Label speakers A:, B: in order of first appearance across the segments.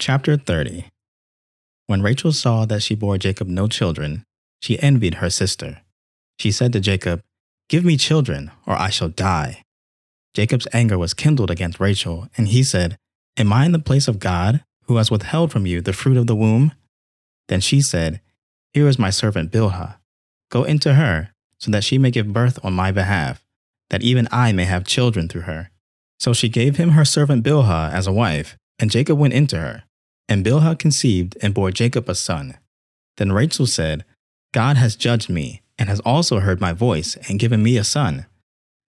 A: Chapter 30 When Rachel saw that she bore Jacob no children, she envied her sister. She said to Jacob, Give me children, or I shall die. Jacob's anger was kindled against Rachel, and he said, Am I in the place of God, who has withheld from you the fruit of the womb? Then she said, Here is my servant Bilhah. Go into her, so that she may give birth on my behalf, that even I may have children through her. So she gave him her servant Bilhah as a wife, and Jacob went into her. And Bilhah conceived and bore Jacob a son. Then Rachel said, God has judged me, and has also heard my voice, and given me a son.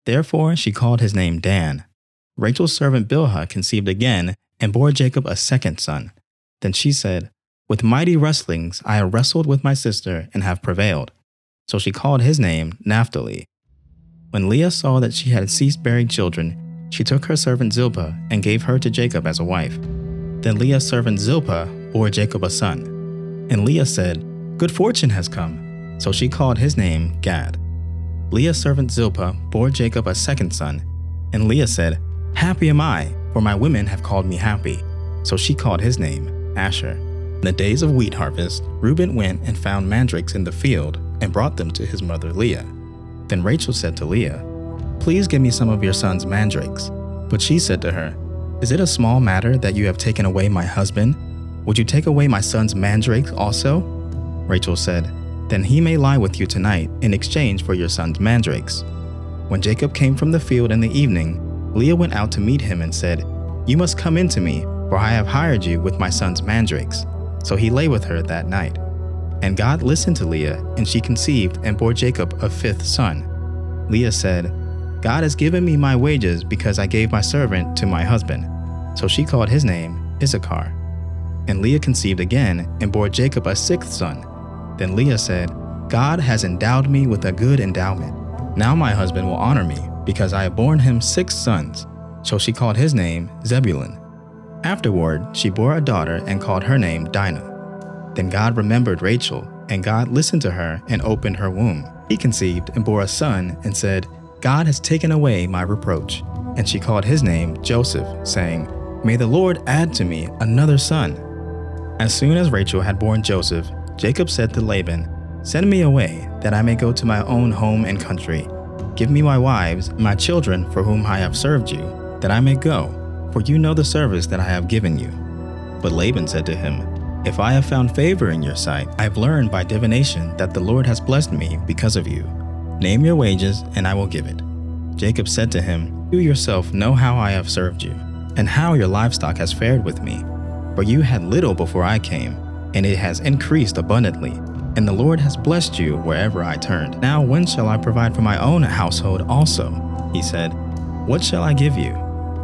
A: Therefore she called his name Dan. Rachel's servant Bilhah conceived again, and bore Jacob a second son. Then she said, With mighty wrestlings I have wrestled with my sister, and have prevailed. So she called his name Naphtali. When Leah saw that she had ceased bearing children, she took her servant Zilpah and gave her to Jacob as a wife. Then Leah's servant Zilpah bore Jacob a son. And Leah said, Good fortune has come. So she called his name Gad. Leah's servant Zilpah bore Jacob a second son. And Leah said, Happy am I, for my women have called me happy. So she called his name Asher. In the days of wheat harvest, Reuben went and found mandrakes in the field and brought them to his mother Leah. Then Rachel said to Leah, Please give me some of your son's mandrakes. But she said to her, is it a small matter that you have taken away my husband? Would you take away my son's mandrakes also? Rachel said, Then he may lie with you tonight in exchange for your son's mandrakes. When Jacob came from the field in the evening, Leah went out to meet him and said, You must come in to me, for I have hired you with my son's mandrakes. So he lay with her that night. And God listened to Leah, and she conceived and bore Jacob a fifth son. Leah said, God has given me my wages because I gave my servant to my husband. So she called his name Issachar. And Leah conceived again and bore Jacob a sixth son. Then Leah said, God has endowed me with a good endowment. Now my husband will honor me because I have borne him six sons. So she called his name Zebulun. Afterward, she bore a daughter and called her name Dinah. Then God remembered Rachel, and God listened to her and opened her womb. He conceived and bore a son and said, God has taken away my reproach. And she called his name Joseph, saying, May the Lord add to me another son. As soon as Rachel had borne Joseph, Jacob said to Laban, Send me away, that I may go to my own home and country. Give me my wives, my children for whom I have served you, that I may go, for you know the service that I have given you. But Laban said to him, If I have found favor in your sight, I have learned by divination that the Lord has blessed me because of you. Name your wages, and I will give it. Jacob said to him, You yourself know how I have served you, and how your livestock has fared with me. For you had little before I came, and it has increased abundantly, and the Lord has blessed you wherever I turned. Now when shall I provide for my own household also? He said, What shall I give you?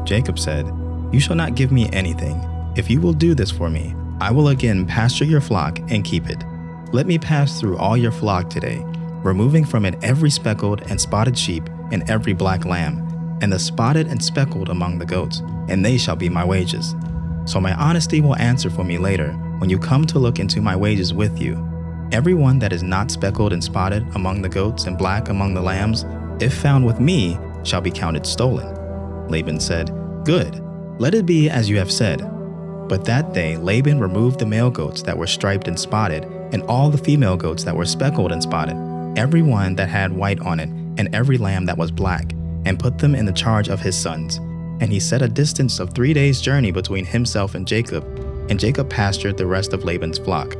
A: Jacob said, You shall not give me anything. If you will do this for me, I will again pasture your flock and keep it. Let me pass through all your flock today removing from it every speckled and spotted sheep and every black lamb, and the spotted and speckled among the goats, and they shall be my wages. So my honesty will answer for me later when you come to look into my wages with you. Every one that is not speckled and spotted among the goats and black among the lambs, if found with me, shall be counted stolen. Laban said, Good, let it be as you have said. But that day Laban removed the male goats that were striped and spotted, and all the female goats that were speckled and spotted every one that had white on it, and every lamb that was black, and put them in the charge of his sons. And he set a distance of three days' journey between himself and Jacob, and Jacob pastured the rest of Laban's flock.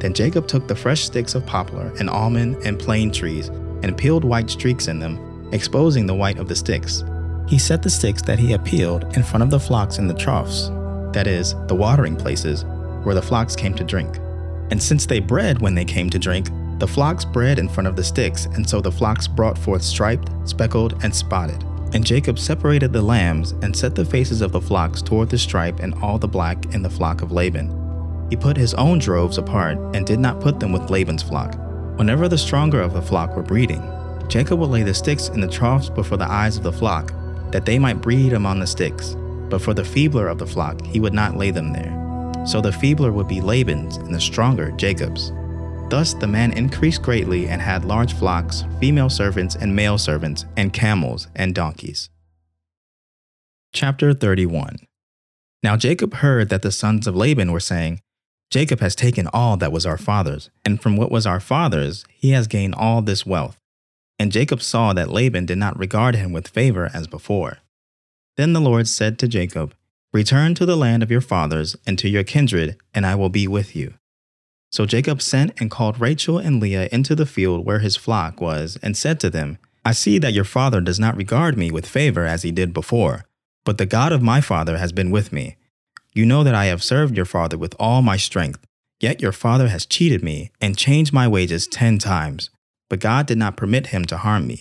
A: Then Jacob took the fresh sticks of poplar and almond and plane trees, and peeled white streaks in them, exposing the white of the sticks. He set the sticks that he had peeled in front of the flocks in the troughs, that is, the watering places, where the flocks came to drink. And since they bred when they came to drink, the flocks bred in front of the sticks, and so the flocks brought forth striped, speckled, and spotted. And Jacob separated the lambs and set the faces of the flocks toward the stripe and all the black in the flock of Laban. He put his own droves apart and did not put them with Laban's flock. Whenever the stronger of the flock were breeding, Jacob would lay the sticks in the troughs before the eyes of the flock, that they might breed among the sticks. But for the feebler of the flock, he would not lay them there. So the feebler would be Laban's, and the stronger Jacob's. Thus the man increased greatly and had large flocks, female servants and male servants, and camels and donkeys. Chapter 31 Now Jacob heard that the sons of Laban were saying, Jacob has taken all that was our father's, and from what was our father's, he has gained all this wealth. And Jacob saw that Laban did not regard him with favor as before. Then the Lord said to Jacob, Return to the land of your fathers and to your kindred, and I will be with you. So Jacob sent and called Rachel and Leah into the field where his flock was, and said to them, I see that your father does not regard me with favor as he did before, but the God of my father has been with me. You know that I have served your father with all my strength, yet your father has cheated me and changed my wages ten times. But God did not permit him to harm me.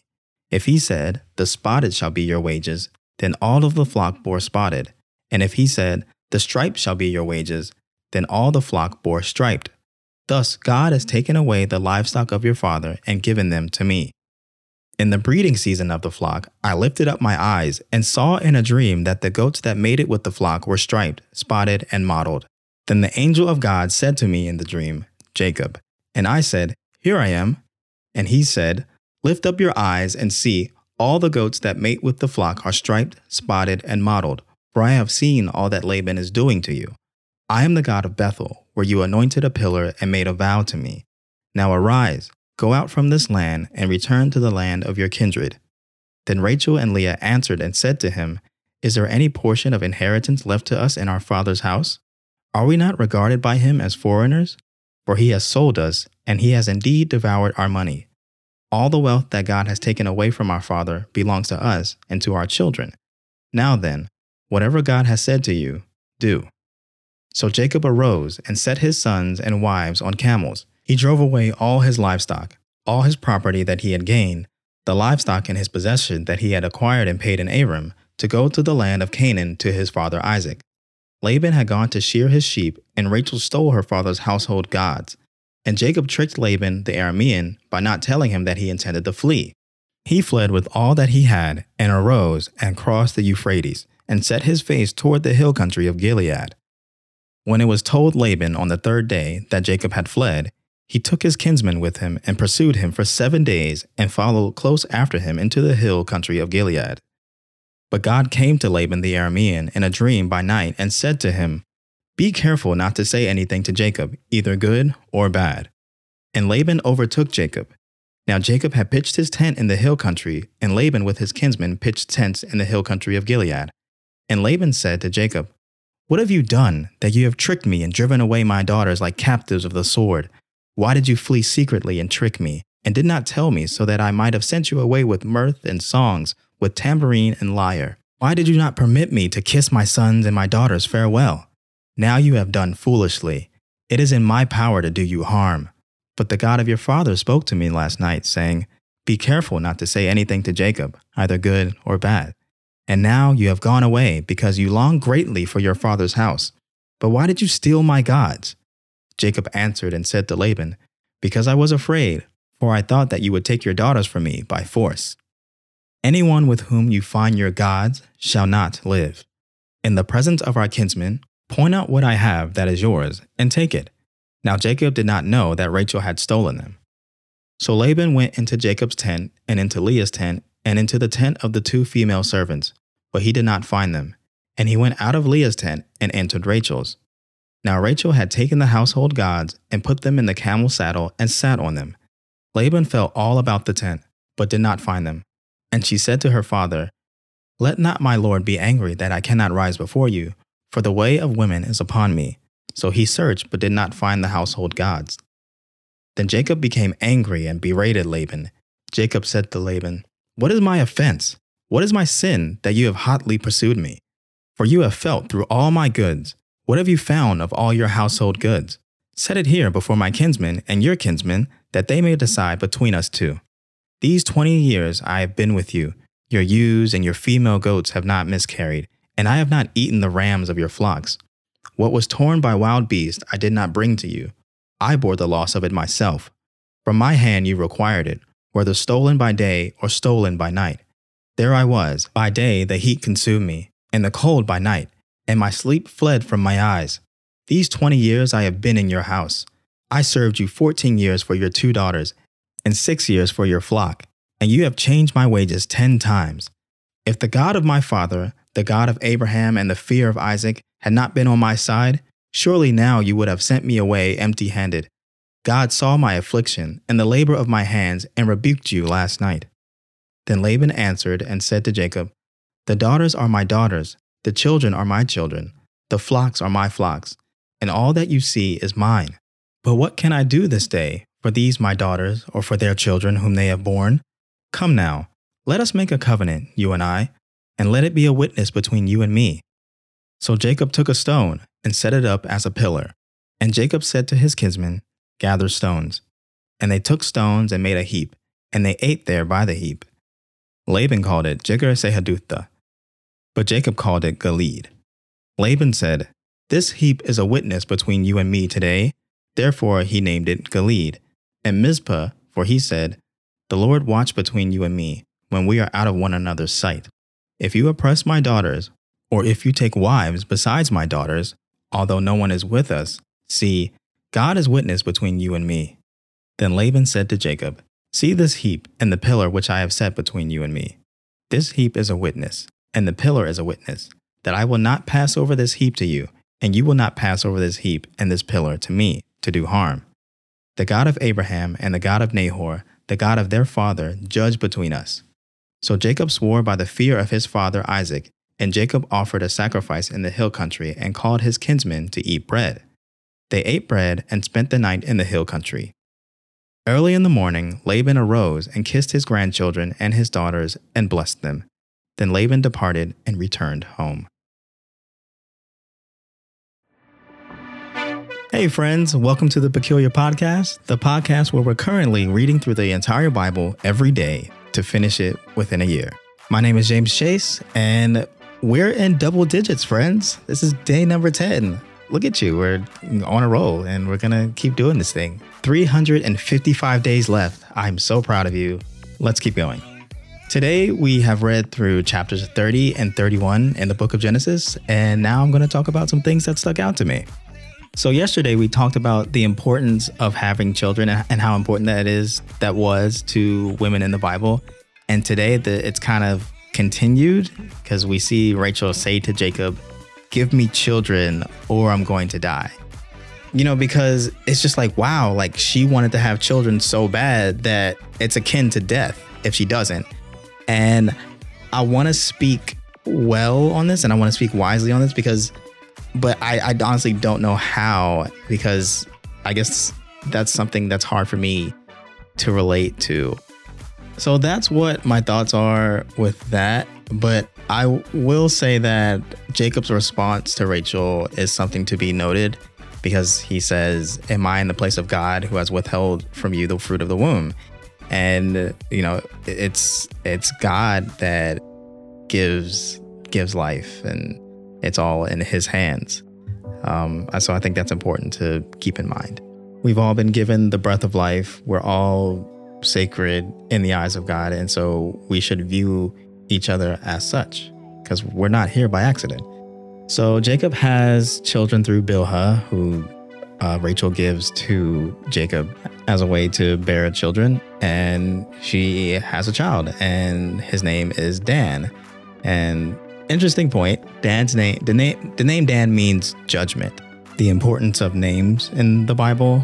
A: If he said, The spotted shall be your wages, then all of the flock bore spotted. And if he said, The striped shall be your wages, then all the flock bore striped. Thus God has taken away the livestock of your father and given them to me. In the breeding season of the flock, I lifted up my eyes and saw in a dream that the goats that made it with the flock were striped, spotted, and mottled. Then the angel of God said to me in the dream, Jacob. And I said, Here I am. And he said, Lift up your eyes and see, all the goats that mate with the flock are striped, spotted, and mottled, for I have seen all that Laban is doing to you. I am the God of Bethel, where you anointed a pillar and made a vow to me. Now arise Go out from this land and return to the land of your kindred. Then Rachel and Leah answered and said to him, Is there any portion of inheritance left to us in our father's house? Are we not regarded by him as foreigners? For he has sold us, and he has indeed devoured our money. All the wealth that God has taken away from our father belongs to us and to our children. Now then, whatever God has said to you, do. So Jacob arose and set his sons and wives on camels he drove away all his livestock, all his property that he had gained, the livestock in his possession that he had acquired and Paddan-aram, to go to the land of Canaan to his father Isaac. Laban had gone to shear his sheep, and Rachel stole her father's household gods. And Jacob tricked Laban the Aramean by not telling him that he intended to flee. He fled with all that he had, and arose and crossed the Euphrates, and set his face toward the hill country of Gilead. When it was told Laban on the third day that Jacob had fled, he took his kinsman with him and pursued him for seven days and followed close after him into the hill country of Gilead. But God came to Laban the Aramean in a dream by night and said to him, Be careful not to say anything to Jacob, either good or bad. And Laban overtook Jacob. Now Jacob had pitched his tent in the hill country, and Laban with his kinsmen pitched tents in the hill country of Gilead. And Laban said to Jacob, What have you done that you have tricked me and driven away my daughters like captives of the sword? Why did you flee secretly and trick me, and did not tell me, so that I might have sent you away with mirth and songs, with tambourine and lyre? Why did you not permit me to kiss my sons and my daughters farewell? Now you have done foolishly. It is in my power to do you harm. But the God of your father spoke to me last night, saying, Be careful not to say anything to Jacob, either good or bad. And now you have gone away because you long greatly for your father's house. But why did you steal my gods? Jacob answered and said to Laban, Because I was afraid, for I thought that you would take your daughters from me by force. Anyone with whom you find your gods shall not live. In the presence of our kinsmen, point out what I have that is yours, and take it. Now Jacob did not know that Rachel had stolen them. So Laban went into Jacob's tent, and into Leah's tent, and into the tent of the two female servants, but he did not find them. And he went out of Leah's tent and entered Rachel's. Now Rachel had taken the household gods and put them in the camel saddle and sat on them. Laban felt all about the tent, but did not find them. And she said to her father, Let not my lord be angry that I cannot rise before you, for the way of women is upon me. So he searched, but did not find the household gods. Then Jacob became angry and berated Laban. Jacob said to Laban, What is my offense? What is my sin that you have hotly pursued me? For you have felt through all my goods what have you found of all your household goods? Set it here before my kinsmen and your kinsmen, that they may decide between us two. These twenty years I have been with you. Your ewes and your female goats have not miscarried, and I have not eaten the rams of your flocks. What was torn by wild beasts I did not bring to you. I bore the loss of it myself. From my hand you required it, whether stolen by day or stolen by night. There I was. By day the heat consumed me, and the cold by night and my sleep fled from my eyes. These 20 years I have been in your house. I served you 14 years for your two daughters, and six years for your flock, and you have changed my wages 10 times. If the God of my father, the God of Abraham and the fear of Isaac, had not been on my side, surely now you would have sent me away empty handed. God saw my affliction and the labor of my hands and rebuked you last night. Then Laban answered and said to Jacob, The daughters are my daughters, the children are my children, the flocks are my flocks, and all that you see is mine. But what can I do this day for these my daughters or for their children whom they have borne? Come now, let us make a covenant, you and I, and let it be a witness between you and me. So Jacob took a stone and set it up as a pillar. And Jacob said to his kinsmen, Gather stones. And they took stones and made a heap, and they ate there by the heap. Laban called it Jegar Sahadutha, but Jacob called it Gilead. Laban said, This heap is a witness between you and me today. Therefore he named it Gilead. And Mizpah, for he said, The Lord watch between you and me, when we are out of one another's sight. If you oppress my daughters, or if you take wives besides my daughters, although no one is with us, see, God is witness between you and me. Then Laban said to Jacob, See this heap and the pillar which I have set between you and me. This heap is a witness, and the pillar is a witness, that I will not pass over this heap to you, and you will not pass over this heap and this pillar to me to do harm. The God of Abraham and the God of Nahor, the God of their father, judge between us. So Jacob swore by the fear of his father Isaac, and Jacob offered a sacrifice in the hill country and called his kinsmen to eat bread. They ate bread and spent the night in the hill country. Early in the morning, Laban arose and kissed his grandchildren and his daughters and blessed them. Then Laban departed and returned home. Hey, friends, welcome to the Peculiar Podcast, the podcast where we're currently reading through the entire Bible every day to finish it within a year. My name is James Chase, and we're in double digits, friends. This is day number 10. Look at you. We're on a roll and we're to keep doing this thing. 355 days left. I'm so proud of you. Let's keep going. Today, we have read through chapters 30 and 31 in the book of Genesis, and now I'm going to talk about some things that stuck out to me. So, yesterday, we talked about the importance of having children and how important that is, that was to women in the Bible. And today, the, it's kind of continued because we see Rachel say to Jacob, Give me children or I'm going to die. You know, because it's just like, wow, like she wanted to have children so bad that it's akin to death if she doesn't. And I want to speak well on this and I want to speak wisely on this because, but I, I honestly don't know how because I guess that's something that's hard for me to relate to. So that's what my thoughts are with that. But I will say that Jacob's response to Rachel is something to be noted because he says, Am I in the place of God who has withheld from you the fruit of the womb? And you know, it's it's God that gives gives life and it's all in his hands. Um, so I think that's important to keep in mind. We've all been given the breath of life. We're all sacred in the eyes of God. And so we should view each other as such because we're not here by accident. So Jacob has children through Bilhah, who uh, Rachel gives to Jacob as a way to bear children. And she has a child, and his name is Dan. And interesting point Dan's name, the name, the name Dan means judgment. The importance of names in the Bible,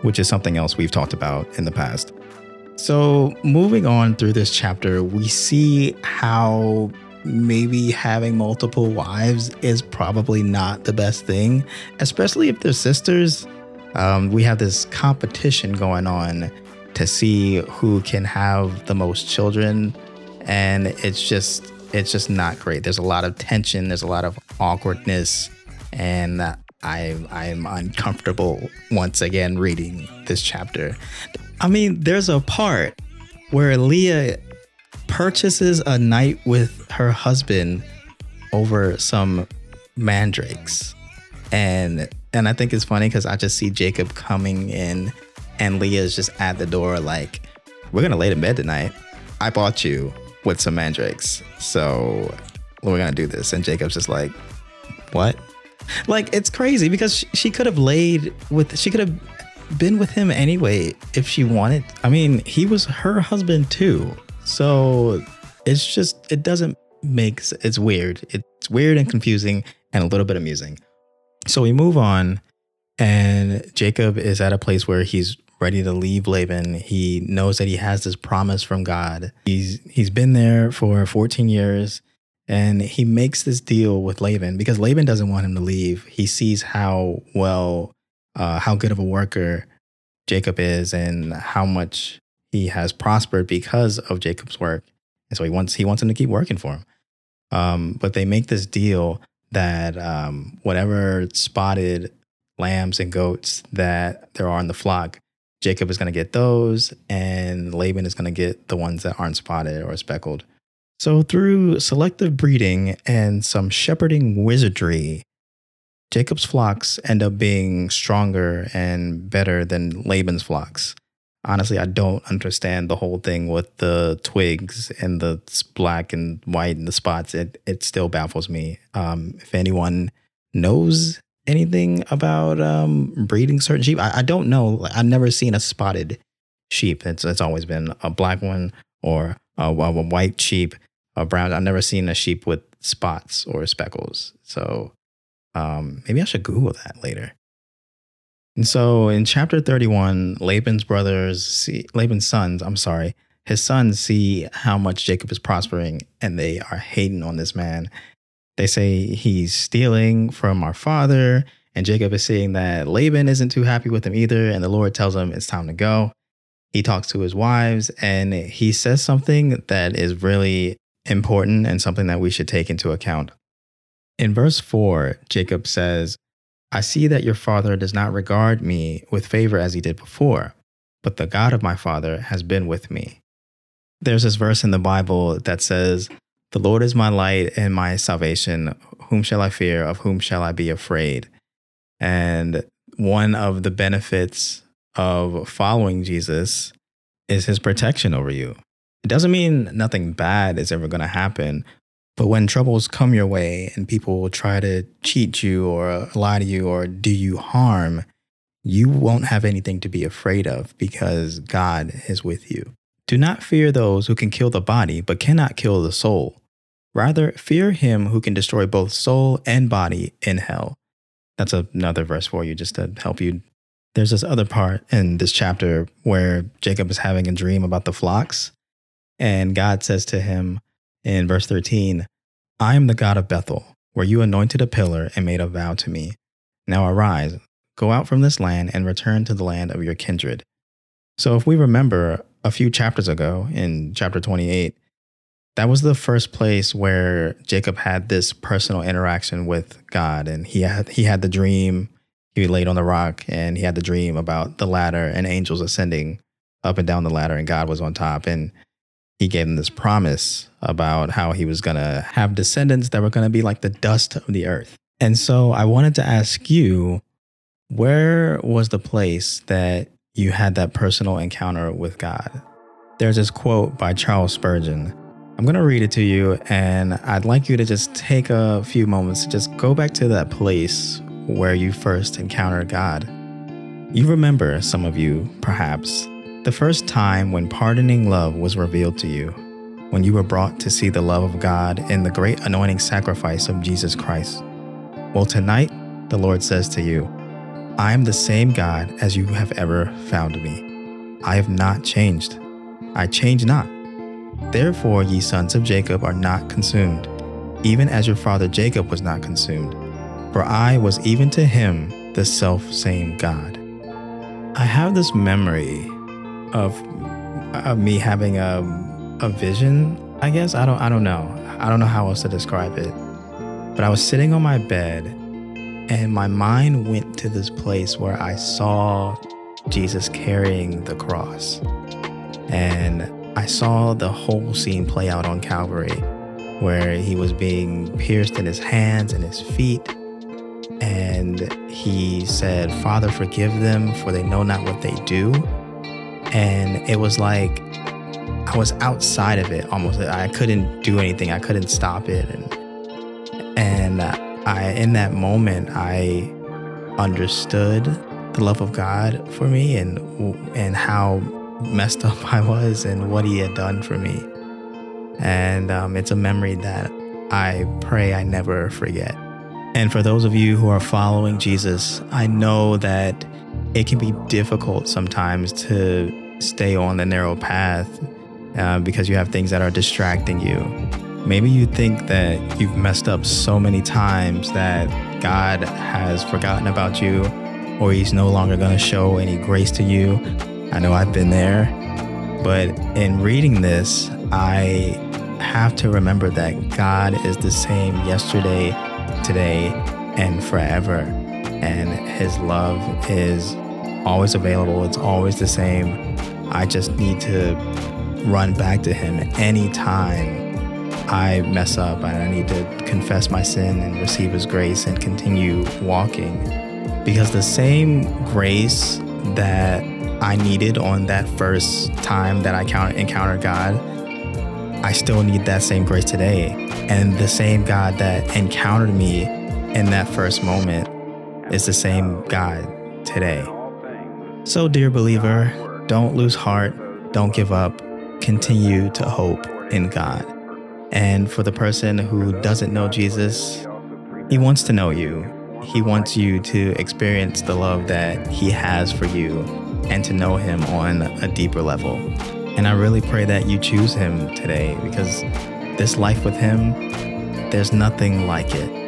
A: which is something else we've talked about in the past. So, moving on through this chapter, we see how maybe having multiple wives is probably not the best thing, especially if they're sisters. Um, we have this competition going on to see who can have the most children, and it's just it's just not great. There's a lot of tension. There's a lot of awkwardness, and I I'm uncomfortable once again reading this chapter. I mean, there's a part where Leah purchases a night with her husband over some mandrakes. And and I think it's funny because I just see Jacob coming in and Leah's just at the door like, we're gonna lay in bed tonight. I bought you with some mandrakes. So we're gonna do this. And Jacob's just like, what? Like it's crazy because she, she could have laid with she could have been with him anyway if she wanted. I mean, he was her husband too. So it's just, it doesn't make it's weird. It's weird and confusing. and a little bit amusing. So we move on, and Jacob is at a place where he's ready to leave Laban. He knows that he has this promise from God. He's he's been there for 14 years and he makes this deal with Laban because Laban doesn't want him to leave. He sees how well uh, how good of a worker Jacob is and how much he has prospered because of Jacob's work. And so he wants he wants him to keep working for him. Um, but they make this deal that um, whatever spotted lambs and goats that there are in the flock, Jacob is going to get those, and Laban is going to get the ones that aren't spotted or speckled. So, through selective breeding and some shepherding wizardry, Jacob's flocks end up being stronger and better than Laban's flocks. Honestly, I don't understand the whole thing with the twigs and the black and white and the spots. It it still baffles me. Um, if anyone knows anything about um, breeding certain sheep, I, I don't know. I've never seen a spotted sheep. It's it's always been a black one or a, a white sheep a brown. I've never seen a sheep with spots or speckles. So um, maybe I should Google that later. And so in chapter 31, Laban's brothers, see, Laban's sons, I'm sorry, his sons see how much Jacob is prospering and they are hating on this man. They say he's stealing from our father. And Jacob is seeing that Laban isn't too happy with him either. And the Lord tells him it's time to go. He talks to his wives and he says something that is really important and something that we should take into account. In verse 4, Jacob says, I see that your father does not regard me with favor as he did before, but the God of my father has been with me. There's this verse in the Bible that says, The Lord is my light and my salvation. Whom shall I fear? Of whom shall I be afraid? And one of the benefits of following Jesus is his protection over you. It doesn't mean nothing bad is ever going to happen. But when troubles come your way and people will try to cheat you or lie to you or do you harm, you won't have anything to be afraid of because God is with you. Do not fear those who can kill the body but cannot kill the soul. Rather, fear him who can destroy both soul and body in hell. That's another verse for you just to help you. There's this other part in this chapter where Jacob is having a dream about the flocks and God says to him in verse 13, I am the God of Bethel, where you anointed a pillar and made a vow to me. Now arise, go out from this land and return to the land of your kindred. So, if we remember a few chapters ago in chapter 28, that was the first place where Jacob had this personal interaction with God. And he had, he had the dream, he laid on the rock, and he had the dream about the ladder and angels ascending up and down the ladder, and God was on top. And he gave him this promise about how he was going to have descendants that were going to be like the dust of the earth. And so I wanted to ask you where was the place that you had that personal encounter with God? There's this quote by Charles Spurgeon. I'm going to read it to you, and I'd like you to just take a few moments to just go back to that place where you first encountered God. You remember, some of you, perhaps, the first time when pardoning love was revealed to you, when you were brought to see the love of God in the great anointing sacrifice of Jesus Christ. Well, tonight, the Lord says to you, I am the same God as you have ever found me. I have not changed. I change not. Therefore, ye sons of Jacob are not consumed, even as your father Jacob was not consumed. For I was even to him the self same God. I have this memory of me having a a vision. I guess I don't I don't know. I don't know how else to describe it. But I was sitting on my bed and my mind went to this place where I saw Jesus carrying the cross. And I saw the whole scene play out on Calvary where he was being pierced in his hands and his feet. And he said, Father, forgive them, for they know not what they do and it was like I was outside of it almost. I couldn't do anything. I couldn't stop it, and and I in that moment I understood the love of God for me and and how messed up I was and what He had done for me, and um, it's a memory that I pray I never forget. And for those of you who are following Jesus, I know that it can be difficult sometimes to stay on the narrow path uh, because you have things that are distracting you. Maybe you think that you've messed up so many times that God has forgotten about you or He's no longer going to show any grace to you. I know I've been there. But in reading this, I have to remember that God is the same yesterday, today, and forever. And His love is always available, it's always the same. I just need to run back to Him anytime I mess up and I need to confess my sin and receive His grace and continue walking. Because the same grace that I needed on that first time that I encountered God, I still need that same grace today. And the same God that encountered me in that first moment is the same God today. So, dear believer, don't lose heart, don't give up, continue to hope in God. And for the person who doesn't know Jesus, he wants to know you. He wants you to experience the love that he has for you and to know him on a deeper level. And I really pray that you choose him today because this life with him, there's nothing like it.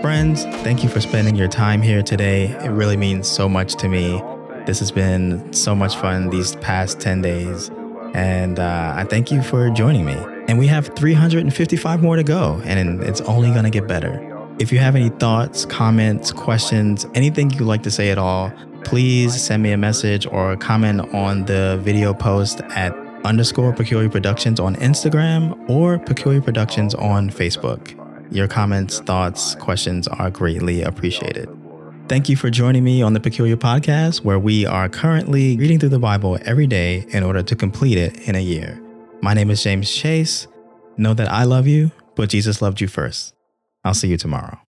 A: Friends, thank you for spending your time here today. It really means so much to me. This has been so much fun these past 10 days. And uh, I thank you for joining me. And we have 355 more to go, and it's only going to get better. If you have any thoughts, comments, questions, anything you'd like to say at all, please send me a message or comment on the video post at underscore Peculiar Productions on Instagram or Peculiar Productions on Facebook. Your comments, thoughts, questions are greatly appreciated. Thank you for joining me on the Peculiar Podcast, where we are currently reading through the Bible every day in order to complete it in a year. My name is James Chase. Know that I love you, but Jesus loved you first. I'll see you tomorrow.